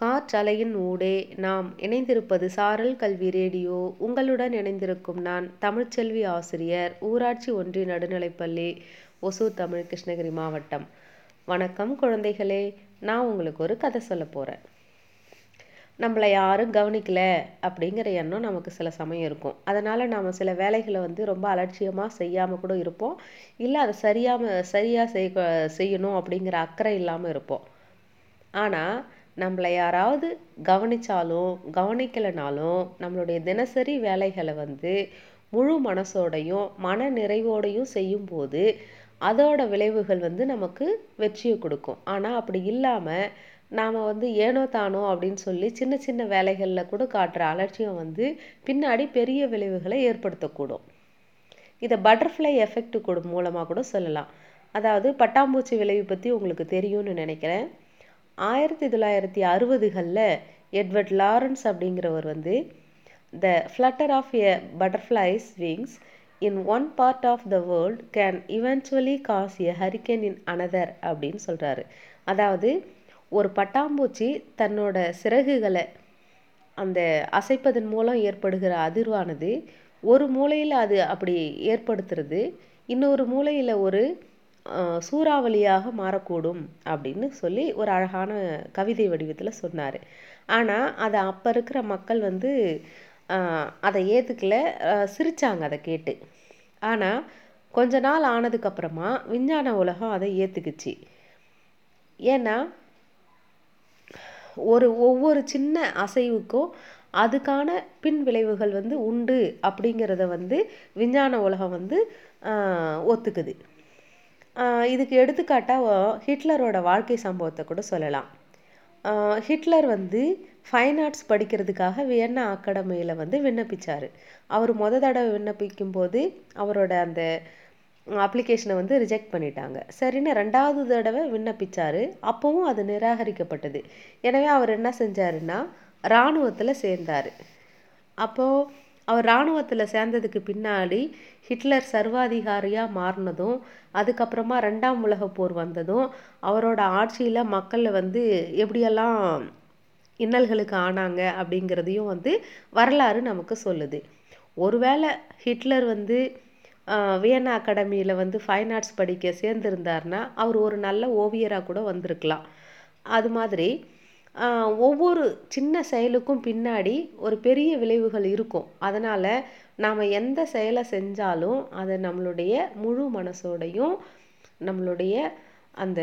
காற்றலையின் ஊடே நாம் இணைந்திருப்பது சாரல் கல்வி ரேடியோ. உங்களுடன் இணைந்திருக்கும் நான் தமிழ்ச்செல்வி ஆசிரியர் ஊராட்சி ஒன்றிய நடுநிலைப்பள்ளி ஒசூர் தமிழ் கிருஷ்ணகிரி மாவட்டம். வணக்கம் குழந்தைகளே நான் உங்களுக்கு ஒரு கதை சொல்ல போகிறேன் நம்மளை யாரும் கவனிக்கல அப்படிங்கிற எண்ணம் நமக்கு சில சமயம் இருக்கும். அதனால் நாம் சில வேலைகளை வந்து ரொம்ப அலட்சியமாக செய்யாமல் கூட இருப்போம். இல்லை அதை சரியாமல் சரியாக செய் செய்யணும் அப்படிங்கிற அக்கறை இல்லாமல் இருப்போம். ஆனால் நம்மளை யாராவது கவனித்தாலும் கவனிக்கலைனாலும் நம்மளுடைய தினசரி வேலைகளை வந்து முழு மனசோடையும் மன நிறைவோடையும் செய்யும்போது அதோட விளைவுகள் வந்து நமக்கு வெற்றியை கொடுக்கும். ஆனால் அப்படி இல்லாமல் நாம் வந்து ஏனோ தானோ அப்படின்னு சொல்லி சின்ன சின்ன வேலைகளில் கூட காட்டுற அலட்சியம் வந்து பின்னாடி பெரிய விளைவுகளை ஏற்படுத்தக்கூடும். இதை பட்டர்ஃப்ளை எஃபெக்ட் கூட மூலமாக கூட சொல்லலாம். அதாவது பட்டாம்பூச்சி விளைவு பற்றி உங்களுக்கு தெரியும்னு நினைக்கிறேன். ஆயிரத்தி தொள்ளாயிரத்தி அறுபதுகளில் எட்வர்ட் லாரன்ஸ் அப்படிங்கிறவர் வந்து the flutter of a butterfly's wings in one part of the world can eventually cause a hurricane in another அப்படின்னு சொல்கிறாரு அதாவது ஒரு பட்டாம்பூச்சி தன்னோட சிறகுகளை அந்த அசைப்பதன் மூலம் ஏற்படுகிற அதிர்வானது ஒரு மூலையில் அது அப்படி ஏற்படுத்துறது இன்னொரு மூலையில் ஒரு சூறாவளியாக மாறக்கூடும் அப்படின்னு சொல்லி ஒரு அழகான கவிதை வடிவத்தில் சொன்னார். ஆனால் அதை அப்போ இருக்கிற மக்கள் வந்து அதை ஏற்றுக்கல சிரித்தாங்க அதை கேட்டு. ஆனால் கொஞ்ச நாள் ஆனதுக்கப்புறமா விஞ்ஞான உலகம் அதை ஏற்றுக்குச்சு ஏன்னா ஒரு ஒவ்வொரு சின்ன அசைவுக்கும் அதுக்கான பின் விளைவுகள் வந்து உண்டு அப்படிங்கிறத வந்து விஞ்ஞான உலகம் வந்து ஒத்துக்குது. இதுக்கு எடுத்துக்காட்டாக ஹிட்லரோட வாழ்க்கை சம்பவத்தை கூட சொல்லலாம். ஹிட்லர் வந்து ஃபைன் ஆர்ட்ஸ் படிக்கிறதுக்காக வியன்னா அகாடமியில் வந்து விண்ணப்பிச்சார். அவர் முத தடவை விண்ணப்பிக்கும் போது அவரோட அந்த அப்ளிகேஷனை வந்து ரிஜெக்ட் பண்ணிட்டாங்க. சரின்னு ரெண்டாவது தடவை விண்ணப்பிச்சார். அப்போவும் அது நிராகரிக்கப்பட்டது. எனவே அவர் என்ன செஞ்சாருன்னா இராணுவத்தில் சேர்ந்தார். அப்போது அவர் இராணுவத்தில் சேர்ந்ததுக்கு பின்னாடி ஹிட்லர் சர்வாதிகாரியாக மாறினதும் அதுக்கப்புறமா ரெண்டாம் உலக போர் வந்ததும் அவரோட ஆட்சியில் மக்கள் வந்து எப்படியெல்லாம் இன்னல்களுக்கு ஆனாங்க அப்படிங்கிறதையும் வந்து வரலாறு நமக்கு சொல்லுது. ஒருவேளை ஹிட்லர் வந்து வியன்னா அகாடமியில் வந்து ஃபைன் ஆர்ட்ஸ் படிக்க சேர்ந்துருந்தார்னா அவர் ஒரு நல்ல ஓவியராக கூட வந்திருக்கலாம். அது மாதிரி ஒவ்வொரு சின்ன செயலுக்கும் பின்னாடி ஒரு பெரிய விளைவுகள் இருக்கும். அதனால் நாம் எந்த செயலை செஞ்சாலும் அதை நம்மளுடைய முழு மனசோடையும் நம்மளுடைய அந்த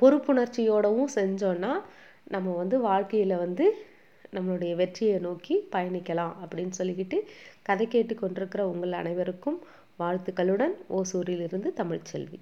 பொறுப்புணர்ச்சியோடவும் செஞ்சோன்னா நம்ம வந்து வாழ்க்கையில் வந்து நம்மளுடைய வெற்றியை நோக்கி பயணிக்கலாம் அப்படின்னு சொல்லிக்கிட்டு கதை கேட்டு கொண்டிருக்கிற உங்கள் அனைவருக்கும் வாழ்த்துக்களுடன் ஓசூரிலிருந்து தமிழ்ச்செல்வி.